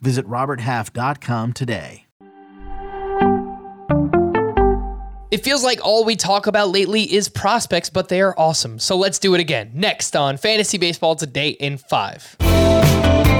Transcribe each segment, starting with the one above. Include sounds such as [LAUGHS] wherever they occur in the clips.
Visit RobertHalf.com today. It feels like all we talk about lately is prospects, but they are awesome. So let's do it again. Next on Fantasy Baseball Today in 5.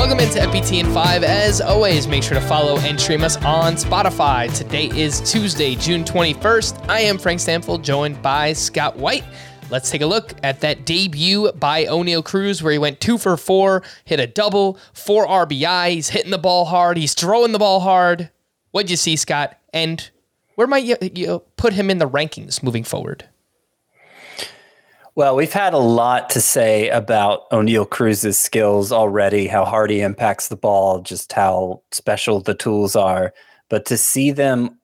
Welcome into FBT in 5. As always, make sure to follow and stream us on Spotify. Today is Tuesday, June 21st. I am Frank Stampfl, joined by Scott White. Let's take a look at that debut by Oneil Cruz, where he went two for four, hit a double, four RBI. He's hitting the ball hard. He's throwing the ball hard. What'd you see, Scott? And where might you, you put him in the rankings moving forward? Well, we've had a lot to say about Oneil Cruz's skills already, how hard he impacts the ball, just how special the tools are. But to see them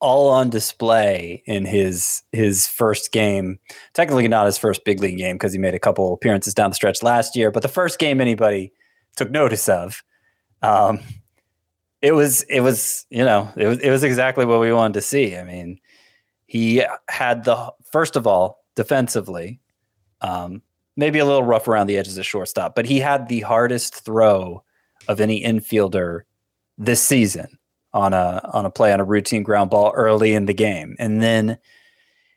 all on display in his his first game, technically not his first big league game because he made a couple appearances down the stretch last year, but the first game anybody took notice of. Um, it was it was you know it was it was exactly what we wanted to see. I mean, he had the first of all defensively, um, maybe a little rough around the edges of shortstop, but he had the hardest throw of any infielder this season on a on a play on a routine ground ball early in the game, and then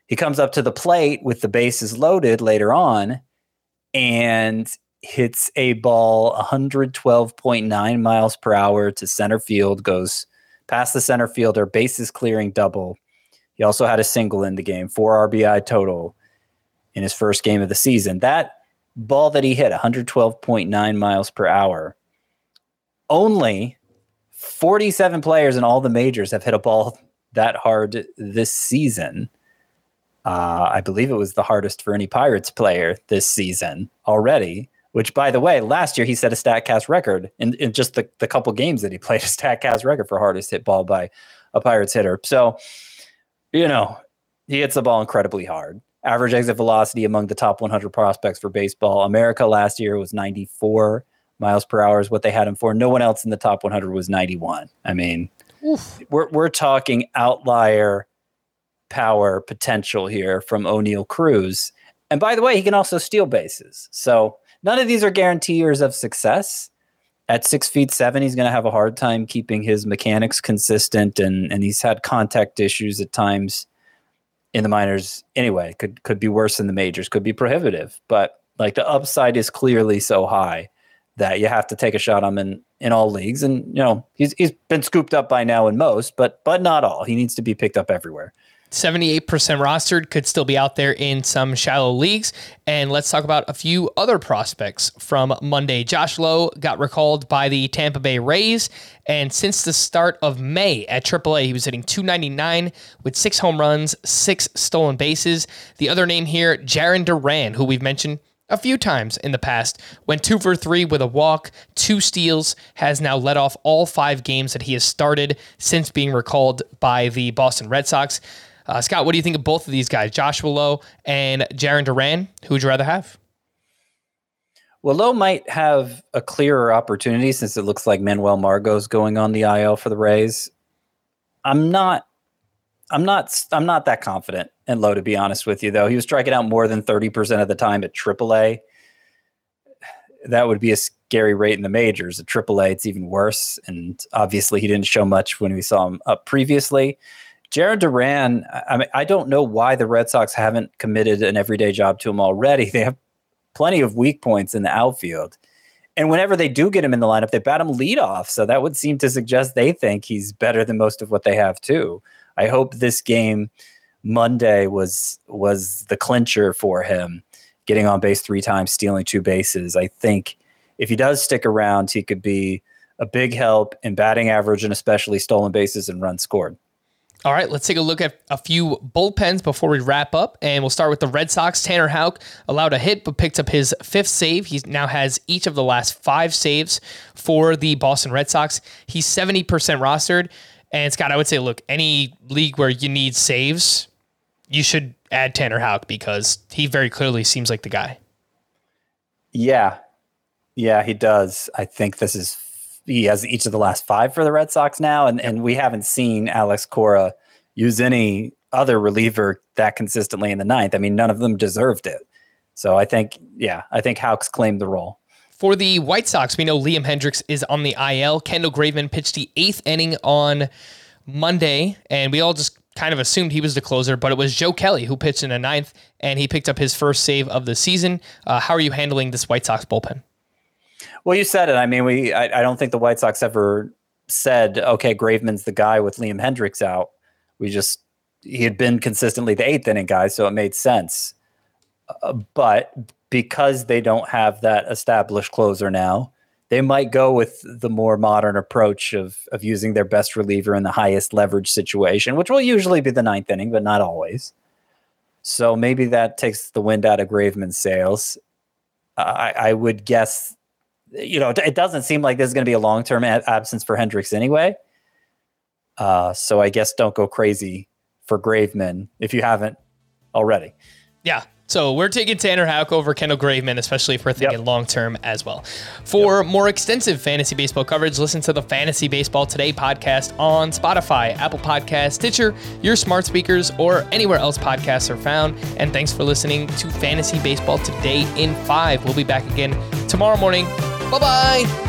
he comes up to the plate with the bases loaded later on, and hits a ball 112.9 miles per hour to center field, goes past the center fielder, bases clearing double. He also had a single in the game, four RBI total in his first game of the season. That ball that he hit, 112.9 miles per hour, only 47 players in all the majors have hit a ball that hard this season. Uh, I believe it was the hardest for any Pirates player this season already which by the way, last year he set a StatCast record in, in just the, the couple games that he [LAUGHS] played, a StatCast record for hardest hit ball by a Pirates hitter. So, you know, he hits the ball incredibly hard. Average exit velocity among the top 100 prospects for baseball. America last year was 94 miles per hour is what they had him for. No one else in the top 100 was 91. I mean, Oof. we're we're talking outlier power potential here from Oneil Cruz. And by the way, he can also steal bases. So None of these are guaranteers of success. At six feet seven, he's going to have a hard time keeping his mechanics consistent, and and he's had contact issues at times in the minors. Anyway, could could be worse in the majors, could be prohibitive. But like the upside is clearly so high that you have to take a shot on him in, in all leagues. And you know he's he's been scooped up by now in most, but but not all. He needs to be picked up everywhere. 78% rostered, could still be out there in some shallow leagues. And let's talk about a few other prospects from Monday. Josh Lowe got recalled by the Tampa Bay Rays. And since the start of May at AAA, he was hitting 299 with six home runs, six stolen bases. The other name here, Jarren Duran, who we've mentioned a few times in the past. Went two for three with a walk, two steals, has now led off all five games that he has started since being recalled by the Boston Red Sox. Uh, Scott, what do you think of both of these guys, Joshua Lowe and Jarren Duran? Who would you rather have? Well, Lowe might have a clearer opportunity since it looks like Manuel Margot's going on the IL for the Rays. I'm not I'm not I'm not that confident in Lowe to be honest with you though. He was striking out more than 30% of the time at AAA. That would be a scary rate in the majors. At AAA it's even worse and obviously he didn't show much when we saw him up previously. Jarren Duran, I mean, I don't know why the Red Sox haven't committed an everyday job to him already. [LAUGHS] They have plenty of weak points in the outfield. And whenever they do get him in the lineup, they bat him lead off. So that would seem to suggest they think he's better than most of what they have too. I hope this game Monday was was the clincher for him, getting on base three times, stealing two bases. I think if he does stick around, he could be a big help in batting average and especially stolen bases and runs scored. All right, let's take a look at a few bullpens before we wrap up. And we'll start with the Red Sox. Tanner Houck allowed a hit, but picked up his fifth save. He now has each of the last five saves for the Boston Red Sox. He's 70% rostered. And Scott, I would say, look, any league where you need saves, you should add Tanner Houck because he very clearly seems like the guy. Yeah. Yeah, he does. I think this is he has each of the last five for the Red Sox now, and, and we haven't seen Alex Cora use any other reliever that consistently in the ninth. I mean, none of them deserved it. So I think, yeah, I think Houck's claimed the role. For the White Sox, we know Liam Hendriks is on the IL. Kendall Graveman pitched the eighth inning on Monday, and we all just kind of assumed he was the closer, but it was Joe Kelly who pitched in the ninth, and he picked up his first save of the season. Uh, how are you handling this White Sox bullpen? Well, you said it. I mean, we I, I don't think the White Sox ever said, okay, Graveman's the guy with Liam Hendriks out. We just he had been consistently the eighth inning guy, so it made sense. Uh, but because they don't have that established closer now, they might go with the more modern approach of of using their best reliever in the highest leverage situation, which will usually be the ninth inning, but not always. So maybe that takes the wind out of Graveman's sails. I, I would guess, you know, it doesn't seem like this is going to be a long term absence for Hendriks anyway. Uh, so I guess don't go crazy for Graveman if you haven't already. Yeah. So we're taking Tanner Houck over Kendall Graveman, especially if we're thinking yep. long term as well. For yep. more extensive fantasy baseball coverage, listen to the Fantasy Baseball Today podcast on Spotify, Apple Podcast, Stitcher, your smart speakers, or anywhere else podcasts are found. And thanks for listening to Fantasy Baseball Today in five. We'll be back again tomorrow morning. Bye bye.